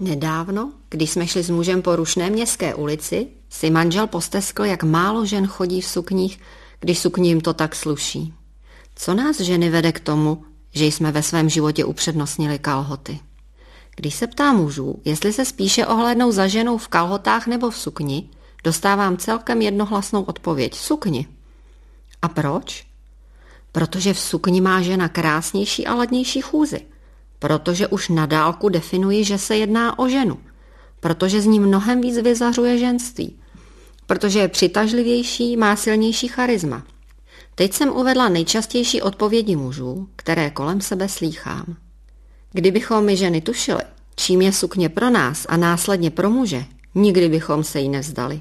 Nedávno, když jsme šli s mužem po rušné městské ulici, si manžel posteskl, jak málo žen chodí v sukních, když sukním to tak sluší. Co nás ženy vede k tomu, že jsme ve svém životě upřednostnili kalhoty? Když se ptá mužů, jestli se spíše ohlédnou za ženou v kalhotách nebo v sukni, dostávám celkem jednohlasnou odpověď. Sukni. A proč? Protože v sukni má žena krásnější a ladnější chůzy – protože už na dálku definuji, že se jedná o ženu, protože z ní mnohem víc vyzařuje ženství, protože je přitažlivější, má silnější charisma. Teď jsem uvedla nejčastější odpovědi mužů, které kolem sebe slýchám. Kdybychom my ženy tušili, čím je sukně pro nás a následně pro muže, nikdy bychom se jí nevzdali.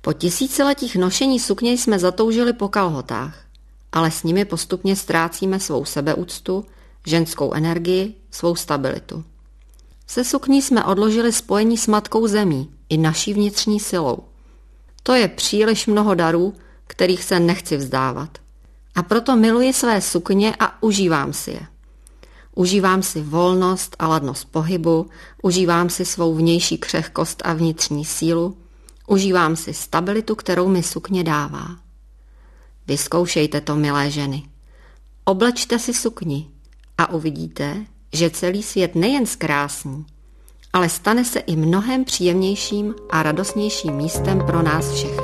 Po tisíciletích nošení sukně jsme zatoužili po kalhotách, ale s nimi postupně ztrácíme svou sebeúctu ženskou energii, svou stabilitu. Se sukní jsme odložili spojení s matkou zemí i naší vnitřní silou. To je příliš mnoho darů, kterých se nechci vzdávat. A proto miluji své sukně a užívám si je. Užívám si volnost a ladnost pohybu, užívám si svou vnější křehkost a vnitřní sílu, užívám si stabilitu, kterou mi sukně dává. Vyzkoušejte to, milé ženy. Oblečte si sukni, a uvidíte, že celý svět nejen zkrásní, ale stane se i mnohem příjemnějším a radostnějším místem pro nás všechny.